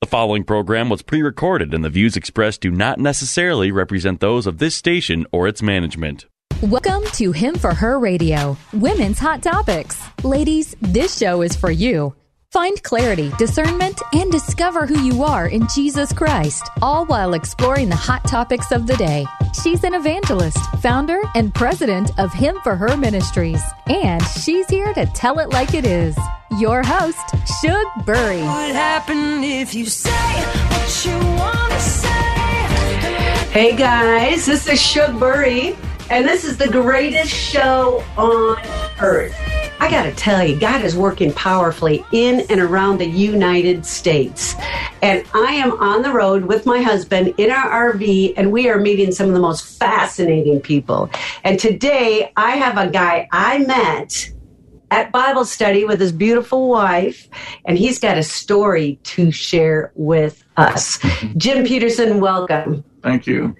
The following program was pre recorded, and the views expressed do not necessarily represent those of this station or its management. Welcome to Him for Her Radio, Women's Hot Topics. Ladies, this show is for you. Find clarity, discernment, and discover who you are in Jesus Christ, all while exploring the hot topics of the day. She's an evangelist, founder, and president of Him for Her Ministries, and she's here to tell it like it is. Your host, Shug Bury. What happened if you say what you want to say? Hey guys, this is Shug Bury, and this is the greatest show on earth. I gotta tell you, God is working powerfully in and around the United States. And I am on the road with my husband in our RV, and we are meeting some of the most fascinating people. And today I have a guy I met at Bible study with his beautiful wife, and he's got a story to share with us. Jim Peterson, welcome. Thank you.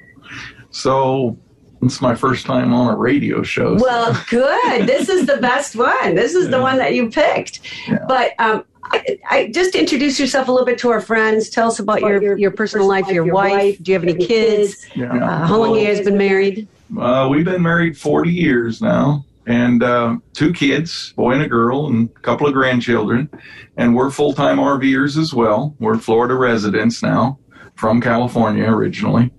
So it's my first time on a radio show. so- Well, good. this is the best one. This is the one that you picked. Yeah. But um, I, I just introduce yourself a little bit to our friends. Tell us about, your, your, personal life, your, wife. Do you have any kids? yeah. Uh, how long you guys been married? Uh, we've been married 40 years now, and uh, two kids, boy and a girl, and a couple of grandchildren. And we're full time RVers as well. We're Florida residents now, from California originally,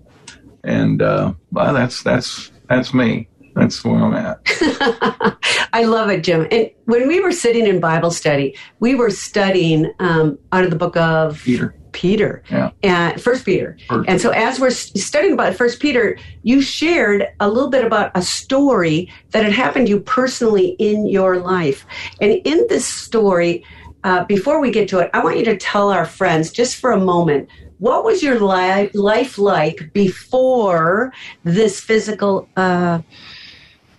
and uh, well, that's that's that's me. That's where I'm at. I love it, Jim. And when we were sitting in Bible study, we were studying um, out of the book of Peter. Peter, Yeah. and First Peter. First. And so, as we're studying about First Peter, you shared a little bit about a story that had happened to you personally in your life. And in this story, uh, before we get to it, I want you to tell our friends just for a moment. What was your li- life like before this physical? Uh,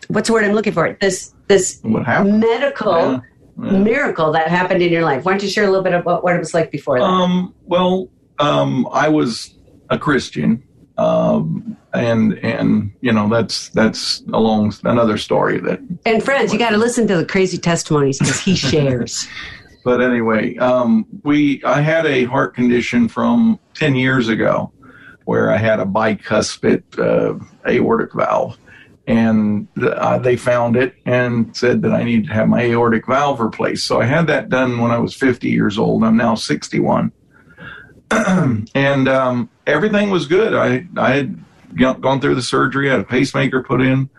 what's the word I'm looking for? This this medical Yeah. Yeah. miracle that happened in your life. Why don't you share a little bit about what it was like before that? Um, well, um, I was a Christian, um, and and you know that's that's a long another story that. and friends, you got to listen to the crazy testimonies because he shares. But anyway, um, we I had a heart condition from ten years ago, where I had a bicuspid uh, aortic valve, and uh, they found it and said that I needed to have my aortic valve replaced. So I had that done when I was 50 years old. I'm now 61. and um, everything was good. I, I had gone through the surgery, had a pacemaker put in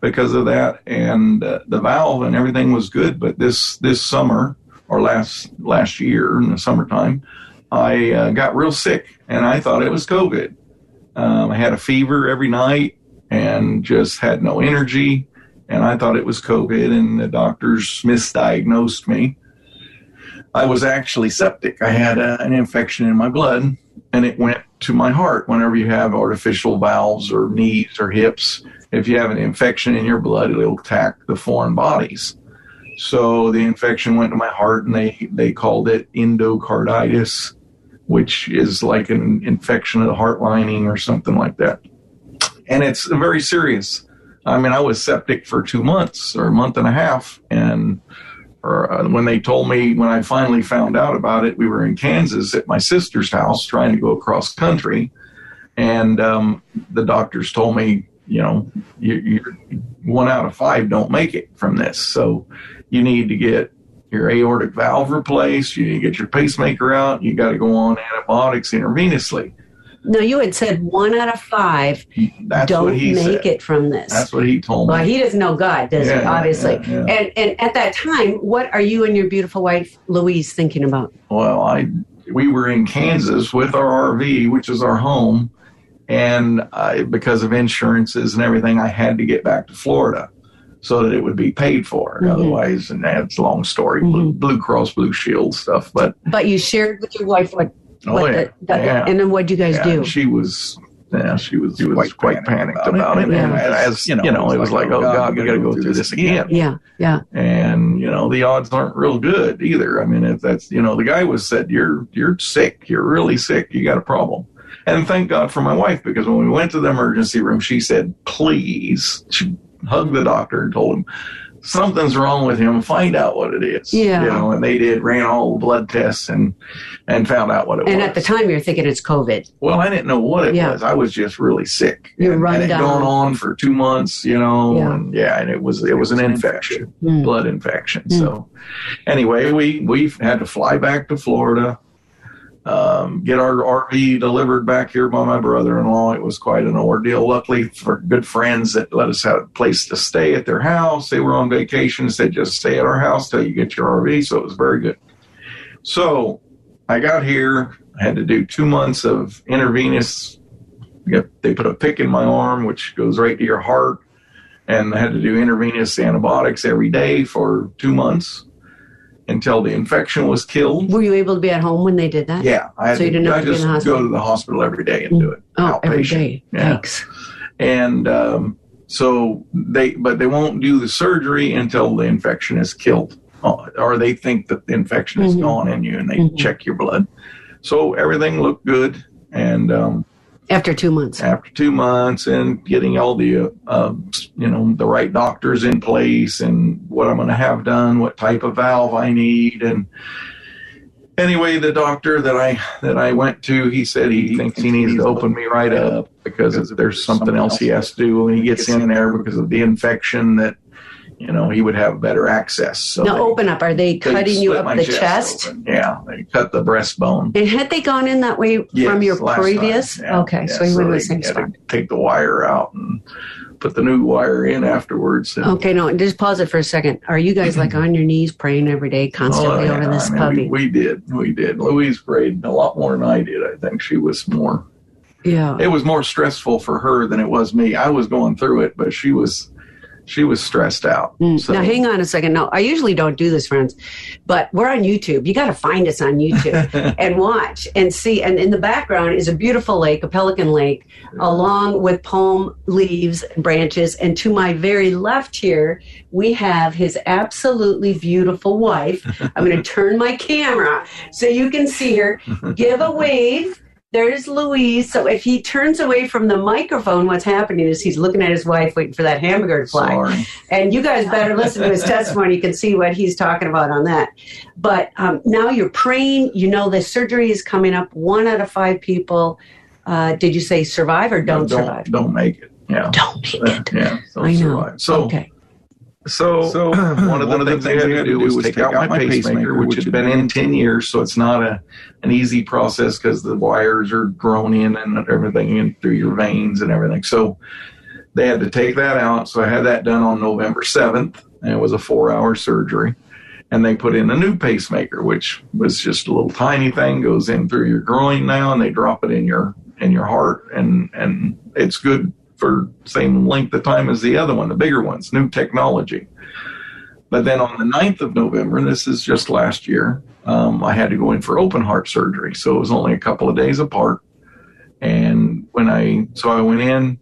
because of that, and uh, the valve and everything was good. But this this summer or last last year in the summertime, I uh, got real sick, and I thought it was COVID. Um, I had a fever every night and just had no energy, and I thought it was COVID, and the doctors misdiagnosed me. I was actually septic. I had a, an infection in my blood, and it went to my heart. Whenever you have artificial valves or knees or hips, if you have an infection in your blood, it'll attack the foreign bodies. So the infection went to my heart, and they they called it endocarditis, which is like an infection of the heart lining or something like that. And it's very serious. I mean, I was septic for two months or a month and a half, and or uh, when they told me when I finally found out about it, we were in Kansas at my sister's house trying to go across country, and um, the doctors told me, you know, you, you're one out of five don't make it from this, so you need to get your aortic valve replaced. You need to get your pacemaker out. You got to go on antibiotics intravenously. no, you had said one out of five That's don't make said. it from this. That's what he told me. well, he doesn't know God, does Yeah, he? Obviously. yeah, yeah. And and at that time, what are you and your beautiful wife Louise thinking about? Well, I we were in Kansas with our RV, which is our home, and I, because of insurances and everything, I had to get back to Florida so that it would be paid for. Mhm. Otherwise, and that's a long story, Blue, Mhm. Blue Cross Blue Shield stuff. But But you shared with your wife what, oh what yeah, the, the- yeah. and then what'd you guys Yeah, do? she was. Yeah, she was, she was Quite quite, panicked panicked about about, it. it. And Yeah. as you know, it was like, oh God, we got to go through this again. yeah, yeah. and you know the odds aren't real good either. I mean, if that's you know the guy was said you're you're sick, you're really sick, you got a problem. And thank God for my wife because when we went to the emergency room, she said, "Please," she hugged the doctor and told him, something's wrong with him. Find out what it is. Yeah. You know, and they did, ran all the blood tests and, and found out what it And was. And at the time, you're thinking it's COVID. well, I didn't know what it Yeah. was. I was just really sick. You're and, run and it down. gone on for two months, you know, Yeah. and yeah, and it was, it was an infection, Hmm. blood infection. So anyway, we, we had to fly back to Florida um, get our RV delivered back here by my brother-in-law. It was quite an ordeal. Luckily, for good friends that let us have a place to stay at their house. They were on vacation. Said just stay at our house till you get your RV. So it was very good. So I got here. I had to do two months of intravenous. They put a PICC in my arm, which goes right to your heart, and I had to do intravenous antibiotics every day for two months until the infection was killed. Were you able to be at home when they did that? Yeah, I had So you didn't have I to be in the hospital? go to the hospital every day and do it. Oh, every outpatient. day. Yeah. Thanks. And um, so they, but they won't do the surgery until the infection is killed, Uh, or they think that the infection is Mhm. gone in you, and they Mhm. check your blood. So everything looked good, and um, After two months. after two months and getting all the uh, you know the right doctors in place and what I'm going to have done, what type of valve I need, and anyway, the doctor that I that I went to, he said he thinks he needs to open me right up because there's something else he has to do when he gets in there because of the infection that you know he would have better access. So now, they- open up. Are they cutting you up the chest? open. Yeah, they cut the breastbone. And had they gone in that way Yes, from your last time, previous? yeah, okay, yeah, so you were in the same spot. take the wire out and put the new wire in afterwards. Okay, no, just pause it for a second. Are you guys like on your knees praying every day, constantly Oh, yeah, over this I mean, puppy? We, we did, we did. Louise prayed a lot more than I did. I think she was more. yeah. It was more stressful for her than it was me. I was going through it, but she was, she was stressed out. Mm. So Now, hang on a second. No, I usually don't do this, friends, but we're on YouTube. You got to find us on YouTube and watch and see. And in the background is a beautiful lake, a pelican lake, along with palm leaves and branches. And to my very left here, we have his absolutely beautiful wife. I'm going to turn my camera so you can see her. Give a wave. There's Louise. So if he turns away from the microphone, what's happening is he's looking at his wife, waiting for that hamburger to fly. Sorry. And you guys better listen to his testimony. You can see what he's talking about on that. But um, now you're praying. You know the surgery is coming up. One out of five people, uh, did you say survive or don't, don't, survive? don't make it. Yeah. Don't make it. Yeah. Don't I know. survive. So, okay. So, So, one of the things I had to do was take out my pacemaker, which had been in 10 years. So it's not a an easy process because the wires are grown in and everything in through your veins and everything. So they had to take that out. So I had that done on November 7th, and it was a four hour surgery. And they put in a new pacemaker, which was just a little tiny thing, goes in through your groin now, and they drop it in your in your heart, and and it's good for same length of time as the other one, the bigger ones, new technology. But then on the 9th of November, this is just last year, um, I had to go in for open heart surgery. So it was only a couple of days apart. And when I, so I went in,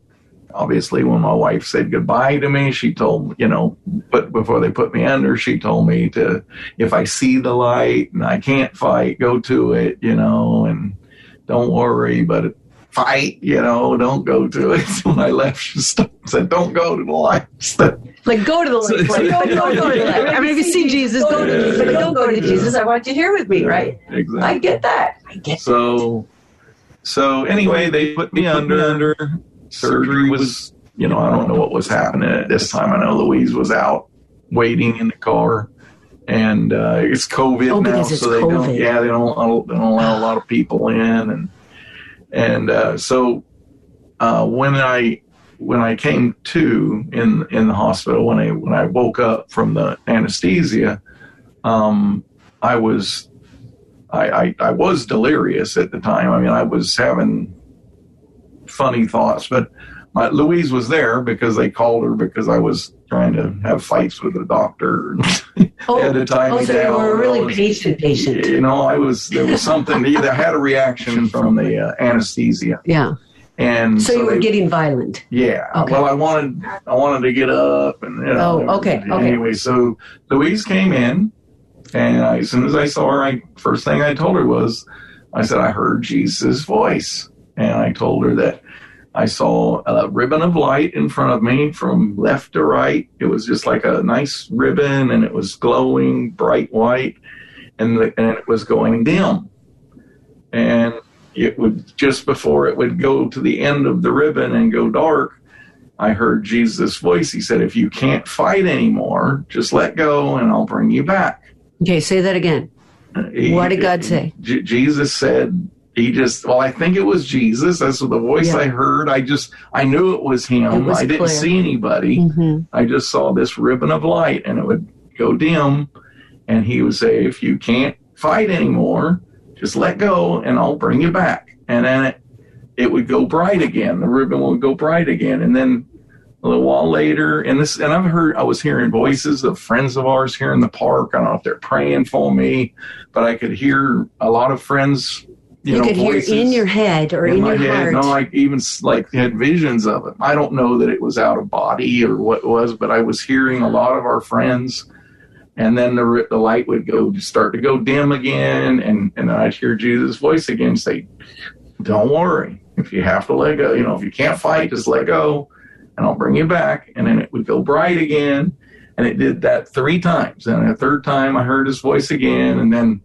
obviously when my wife said goodbye to me, she told, you know, but before they put me under, she told me to, if I see the light and I can't fight, go to it, you know, and don't worry, but fight, you know, don't go to it. So when I left, she stopped, said, don't go to the light. Like go to the lake. Like, don't, don't go to the lake. I mean, if you see Jesus, go to Jesus. But don't go to Jesus. I want you here with me, right? Exactly. I get that. I get So, so anyway, they put me under. Under surgery was, you know, I don't know what was happening at this time. I know Louise was out waiting in the car, and uh, it's COVID Oh, now, it's so they don't. Yeah, they don't. They don't allow a lot of people in, and and uh, so uh, when I when I came to in in the hospital when I when I woke up from the anesthesia, um, I was I, I, I was delirious at the time. I mean, I was having funny thoughts, but my Louise was there because they called her because I was trying to have fights with the doctor. Oh, Had to tie oh so you were a really was- patient patient. You know, I was there was something. Either had a reaction from the uh, anesthesia, Yeah. and So you were they- getting violent. yeah. Okay. Well, I wanted I wanted to get up and you know. Oh, okay, okay. Anyway, so Louise came in, and I, as soon as I saw her, I first thing I told her was, I said I heard Jesus' voice, and I told her that I saw a ribbon of light in front of me from left to right. It was just like a nice ribbon and it was glowing bright white and, the, and it was going dim. And it would, just before it would go to the end of the ribbon and go dark, I heard Jesus' voice. He said, If you can't fight anymore, just let go and I'll bring you back. Okay, say that again. He- What did God say? J- Jesus said, he just, well, I think it was Jesus. That's the voice Yeah. I heard. I just, I knew it was him. It was I didn't clear. see anybody. hmm I just saw this ribbon of light and it would go dim. And he would say, if you can't fight anymore, just let go and I'll bring you back. And then it, it would go bright again. The ribbon would go bright again. And then a little while later, and this, and I've heard, I was hearing voices of friends of ours here in the park. I don't know if they're praying for me, but I could hear a lot of friends, you, You, know, could hear in your head or in, my your head. heart. No, I even like had visions of it. I don't know that it was out of body or what it was, but I was hearing a lot of our friends. And then the the light would go start to go dim again, and and I'd hear Jesus' voice again say, "Don't worry. If you have to let go, you know, if you can't fight, just let go, and I'll bring you back." And then it would go bright again, and it did that three times. And the third time, I heard his voice again, and then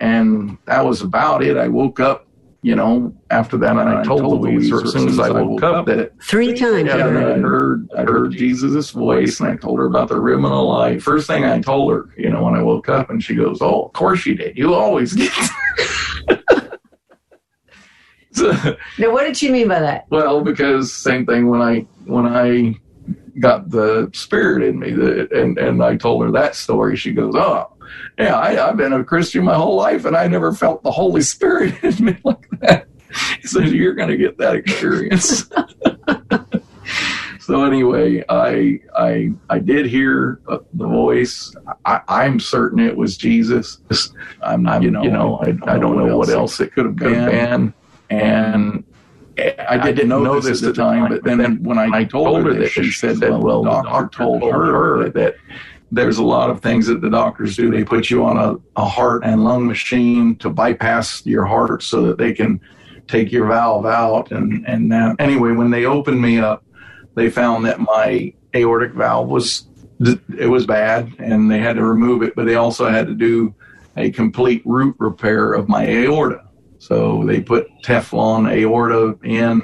and that was about it. I woke up, you know, after that, and I told Louise as soon as I woke up that Three times. yeah, and I heard I heard Jesus' voice, and I told her about the ribbon of light. First thing I told her, you know, when I woke up, and she goes, "Oh, of course you did. You always get." so, Now, what did she mean by that? well, because same thing when I when I got the spirit in me, that, and and I told her that story. She goes, "Oh, yeah, I, I've been a Christian my whole life, and I never felt the Holy Spirit in me like that." So you're going to get that experience. so anyway, I I I did hear uh, the voice. I, I'm certain it was Jesus. I'm not, you know, you know, I, I don't know what else it could have been, and. I didn't know this at the time, but then when I told her that, she said that, well, the doctor told her that there's a lot of things that the doctors do. They put you on a, a heart and lung machine to bypass your heart so that they can take your valve out. And, and that, anyway, when they opened me up, they found that my aortic valve was, it was bad and they had to remove it, but they also had to do a complete root repair of my aorta. So they put Teflon aorta in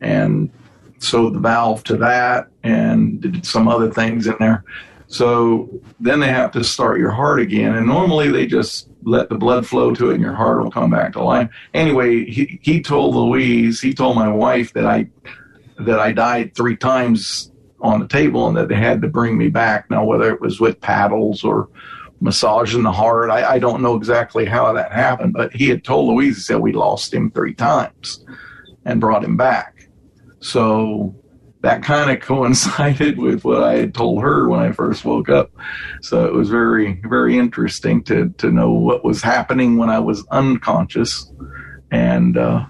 and sewed the valve to that and did some other things in there. So then they have to start your heart again. And normally they just let the blood flow to it and your heart will come back to life. Anyway, he, he told Louise, he told my wife that I that I died three times on the table and that they had to bring me back. Now whether it was with paddles or massaging the heart, I, I don't know exactly how that happened, but he had told Louise, he said we lost him three times and brought him back. So that kind of coincided with what I had told her when I first woke up. So it was very, very interesting to, to know what was happening when I was unconscious. And uh,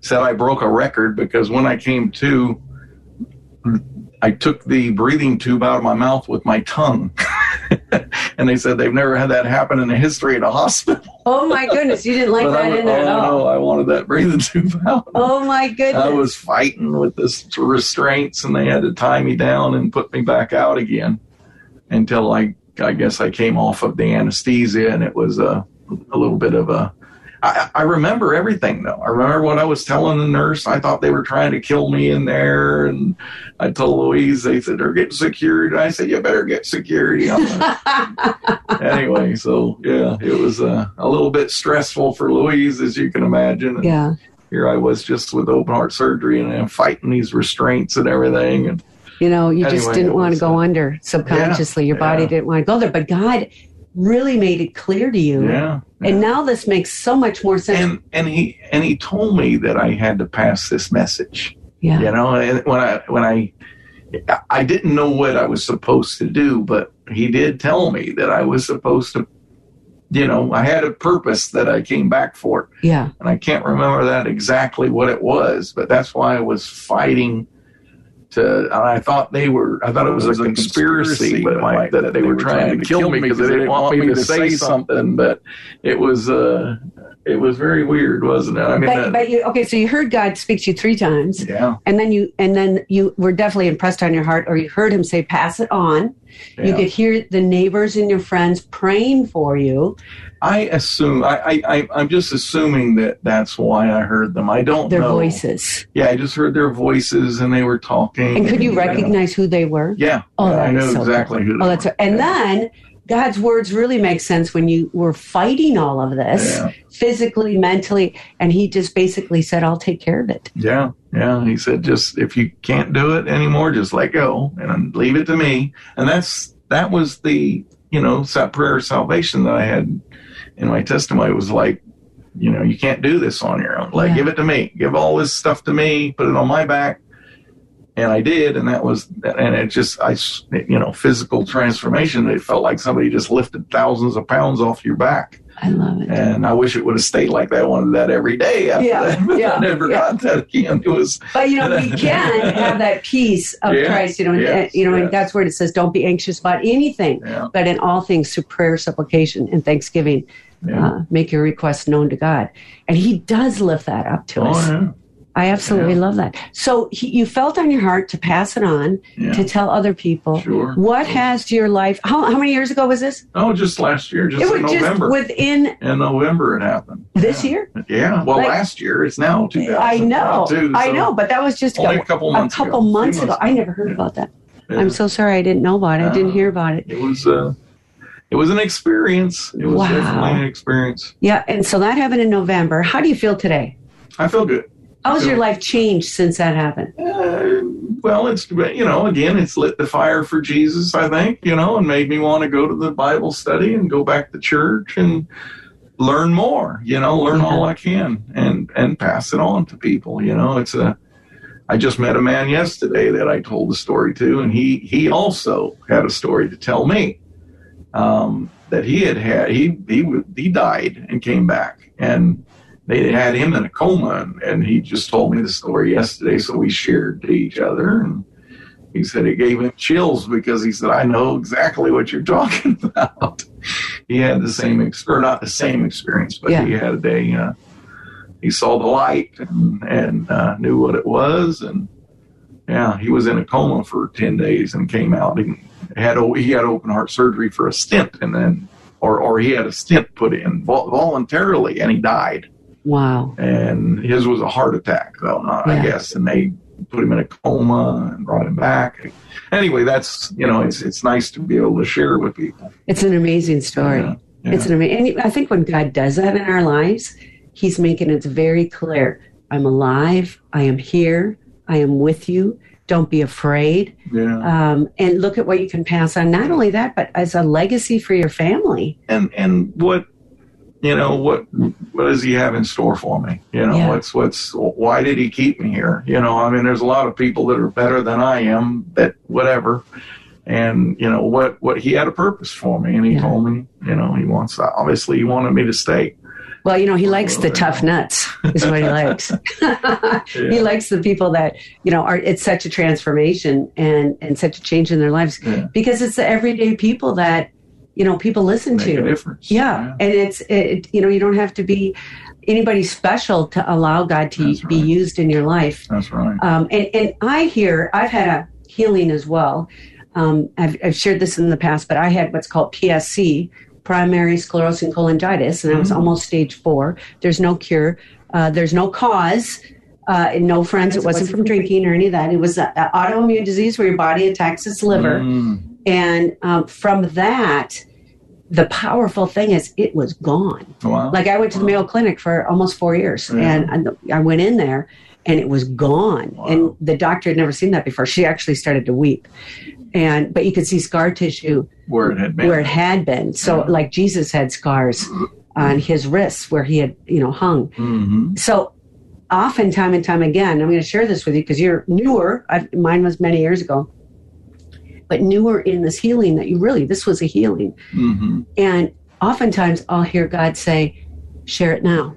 said I broke a record because when I came to, I took the breathing tube out of my mouth with my tongue. and they said they've never had that happen in the history of a hospital. Oh my goodness, you didn't like that I, in there at oh, all. no, I wanted that breathing tube out. Oh my goodness. I was fighting with this restraints, and they had to tie me down and put me back out again until I, I guess I came off of the anesthesia, and it was a, a little bit of a. I, I remember everything though. I remember what I was telling the nurse. I thought they were trying to kill me in there, and I told Louise. They said they're getting security. I said you better get security. Anyway, so yeah, it was uh, a little bit stressful for Louise, as you can imagine. And yeah. here I was just with open heart surgery and I'm fighting these restraints and everything. And You know, you just didn't want to go uh, under subconsciously. Your body yeah. didn't want to go there. But God really made it clear to you. yeah, And now this makes so much more sense. and and he and he told me that I had to pass this message. yeah. You know, and when I when I I didn't know what I was supposed to do, but he did tell me that I was supposed to. You know, I had a purpose that I came back for. Yeah. and I can't remember that exactly what it was, but that's why I was fighting to. And I thought they were. I thought it was, a conspiracy, but like, that they, were trying, to kill me because they didn't want me to say something. But it was. Uh, it was very weird, wasn't it? I mean, But, that- but you okay? So you heard God speak to you three times, yeah, and then you and then you were definitely impressed on your heart, or you heard Him say, "Pass it on." You could hear the neighbors and your friends praying for you. I assume I, I, I I'm just assuming that that's why I heard them. I don't Their know. voices, Yeah, I just heard their voices and they were talking. and could you know. recognize who they were? Yeah, Oh, yeah, I know so exactly who. They Oh, that's were. and yeah. then God's words really make sense when you were fighting all of this Yeah. physically, mentally, and He just basically said, "I'll take care of it." Yeah, yeah. He said, just if you can't do it anymore, just let go and leave it to me. And that's that was the you know that prayer of salvation that I had in my testimony. It was like, you know, you can't do this on your own. Like, Yeah. give it to me. Give all this stuff to me. Put it on my back. And I did, and that was, and it just, I, you know, physical transformation. It felt like somebody just lifted thousands of pounds off your back. I love it. And I wish it would have stayed like that. I wanted that every day after Yeah, that. But yeah, I never yeah. got that again. It was, But you know, we can have that peace of Yeah, Christ. You know, and, yes, you know, yes. God's word it says, "Don't be anxious about anything, but in all things through prayer, supplication, and thanksgiving, Yeah. uh, make your requests known to God." And He does lift that up to us. oh, yeah. I absolutely Yeah. love that. So he, you felt on your heart to pass it on Yeah. to tell other people. Sure. What has your life? How, how many years ago was this? Oh, just last year, just it in was just November. within in November it happened. this yeah. year. Yeah. Well, Like- last year. It's now 2022. I know, I so know, but that was just Only a couple months a couple ago. Months ago. months I never heard about that. I'm so sorry I didn't know about it. I didn't hear about it. It was. Uh, it was an experience. It was Wow. definitely an experience. Yeah, and so that happened in November. How do you feel today? I feel good. How's Feel- your life changed since that happened? Uh, well, it's you know again, it's lit the fire for Jesus. I think you know, and made me want to go to the Bible study and go back to church and learn more. You know, learn all I can and and pass it on to people. You know, it's a. I just met a man yesterday that I told the story to, and he he also had a story to tell me. Um, that he had had he he he died and came back and they had him in a coma and, and he just told me the story yesterday so we shared to each other and he said it gave him chills because he said i know exactly what you're talking about he had the same ex- or not the same experience but Yeah. he had a uh, he saw the light and, and uh, knew what it was and yeah he was in a coma for 10 days and came out and had he had open heart surgery for a stent and then or or he had a stent put in voluntarily and he died Wow. and his was a heart attack though not, Yeah. i guess and they put him in a coma and brought him back anyway that's you know it's it's nice to be able to share with people It's an amazing story. Yeah, yeah. It's an amazing. I think when God does that in our lives, He's making it very clear: I'm alive. I am here. I am with you. Don't be afraid. yeah Um, and look at what you can pass on. Not only that, but as a legacy for your family. and and what you know what what does he have in store for me you know Yeah. what's what's why did he keep me here you know i mean there's a lot of people that are better than i am that whatever and you know what what he had a purpose for me and he Yeah. told me you know he wants obviously he wanted me to stay Well, you know, He likes the tough nuts. Is what He likes. He likes the people that you know are. It's such a transformation and and such a change in their lives Yeah. because it's the everyday people that you know people listen make a to. difference Yeah, and it's it, you know you don't have to be anybody special to allow God to That's be right. used in your life. that's right Um, and and I hear I've had a healing as well. Um, I've, I've shared this in the past, but I had what's called PSC, primary sclerosing cholangitis, and I was Mhm. almost stage four. There's no cure. Uh, there's no cause. Uh, and no friends. It wasn't from drinking or any of that. It was an autoimmune disease where your body attacks its liver. Mm, And um, from that, the powerful thing is it was gone. wow Like I went to the Mayo Clinic for almost four years, Yeah. and I I went in there, and it was gone. Wow. And the doctor had never seen that before. She actually started to weep, and but you could see scar tissue where it had been where it had been. So Yeah. like Jesus had scars on his wrists where he had you know hung. hmm So often, time and time again, I'm going to share this with you because you're newer. i mine was many years ago, but newer in this healing that you really this was a healing. hmm And oftentimes I'll hear God say, share it now.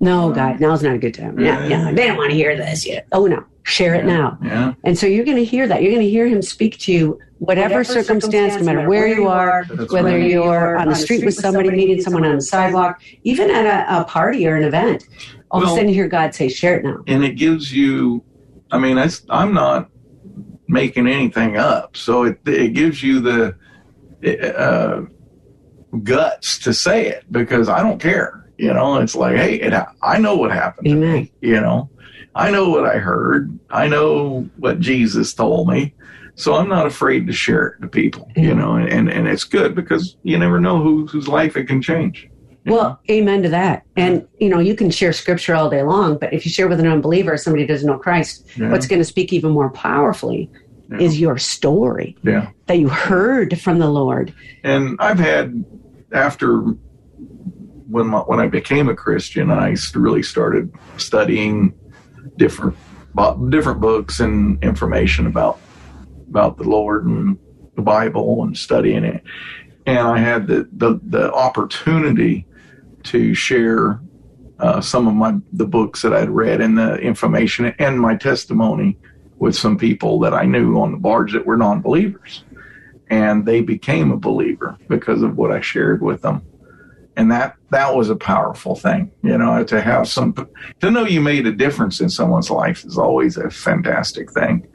No, God, now's not a good time. Yeah, Yeah. yeah. They don't want to hear this yet. Oh no. Share it now. Yeah. And so you're going to hear that. You're going to hear him speak to you, whatever, circumstance, no matter where you are, whether right. you're on the street with somebody, meeting someone on the sidewalk, even at a, a party or an event. All of a sudden, you hear God say, "Share it now." and it gives you i mean that's, i'm not making anything up. So it, it gives you the uh, guts to say it because i don't care you know? It's like hey it, i know what happened to Amen. me you know? I know what i heard. I know what jesus told me. So i'm not afraid to share it to people you know? And, and it's good because you never know who, whose life it can change Well, amen to that. And you know, you can share scripture all day long, but if you share with an unbeliever, somebody who doesn't know Christ, Yeah. what's going to speak even more powerfully Yeah. is your story yeah that you heard from the Lord. and I've had after when my, when I became a Christian, I really started studying different different books and information about about the Lord and the Bible and studying it. And I had the the, the opportunity to share uh, some of my the books that I'd read and the information and my testimony with some people that I knew on the barge that were non-believers and they became a believer because of what I shared with them. And that that was a powerful thing, you know, to have some to know you made a difference in someone's life is always a fantastic thing.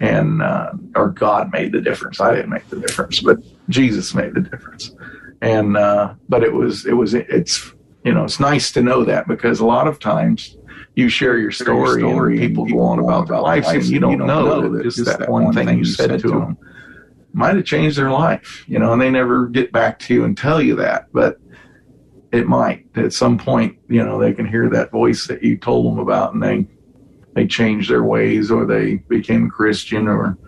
And uh, or God made the difference. I didn't make the difference, but Jesus made the difference. And uh, but it was it was it's you know it's nice to know that because a lot of times you share your story, and people go on about their lives and you don't know that just that one thing you said to them might have changed their life, you know, and they never get back to you and tell you that, but it might. At some point, you know, they can hear that voice that you told them about and they, they change their ways or they became Christian or,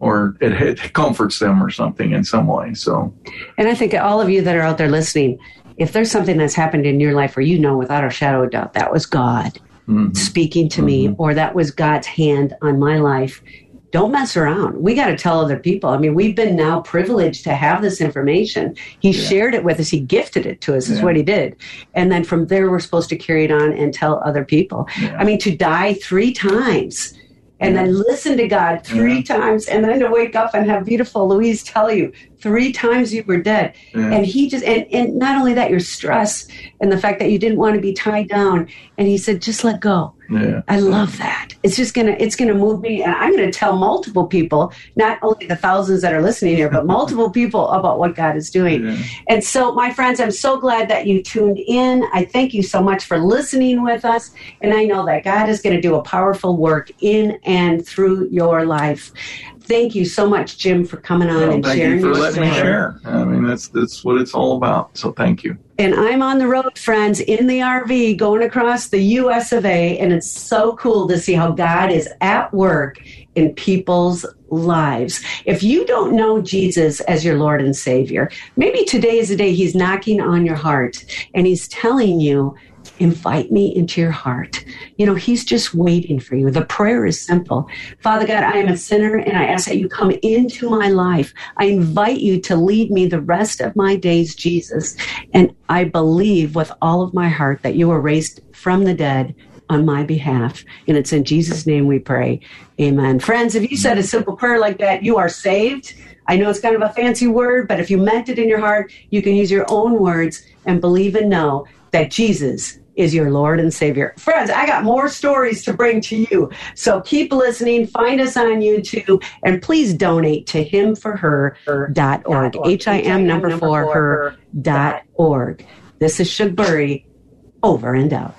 or it, it comforts them or something in some way. So, And I think all of you that are out there listening, if there's something that's happened in your life where you know without a shadow of doubt that was God mhm. speaking to me or that was God's hand on my life, don't mess around. We got to tell other people. I mean, we've been now privileged to have this information. He Yeah. shared it with us, he gifted it to us, is what he did. And then from there, we're supposed to carry it on and tell other people. Yeah. I mean, to die three times. And then listen to God three times, and then to wake up and have beautiful Louise tell you three times you were dead. Yeah. and he just and, and not only that your stress and the fact that you didn't want to be tied down. And he said just let go yeah. i love that it's just gonna it's gonna move me and i'm gonna tell multiple people not only the thousands that are listening here but multiple people about what god is doing Yeah. and so my friends i'm so glad that you tuned in i thank you so much for listening with us and i know that god is going to do a powerful work in and through your life thank you so much jim for coming on Well, and thank sharing you for letting me share. I mean, that's that's what it's all about. So thank you. and I'm on the road, friends, in the RV going across the US of A. And it's so cool to see how God is at work in people's lives. If you don't know Jesus as your Lord and Savior, maybe today is the day He's knocking on your heart and He's telling you, invite me into your heart. You know, He's just waiting for you. The prayer is simple Father God, I am a sinner and I ask that you come into my life. I invite you to lead me the rest of my days, Jesus. And I believe with all of my heart that you were raised from the dead on my behalf. And it's in Jesus' name we pray. Amen. Friends, if you said a simple prayer like that, you are saved. I know it's kind of a fancy word, but if you meant it in your heart, you can use your own words and believe and know that Jesus is your Lord and Savior. Friends, I got more stories to bring to you. So keep listening. Find us on YouTube and please donate to himforher.org. H I M number four her dot org. This is Shugbury. Over and out.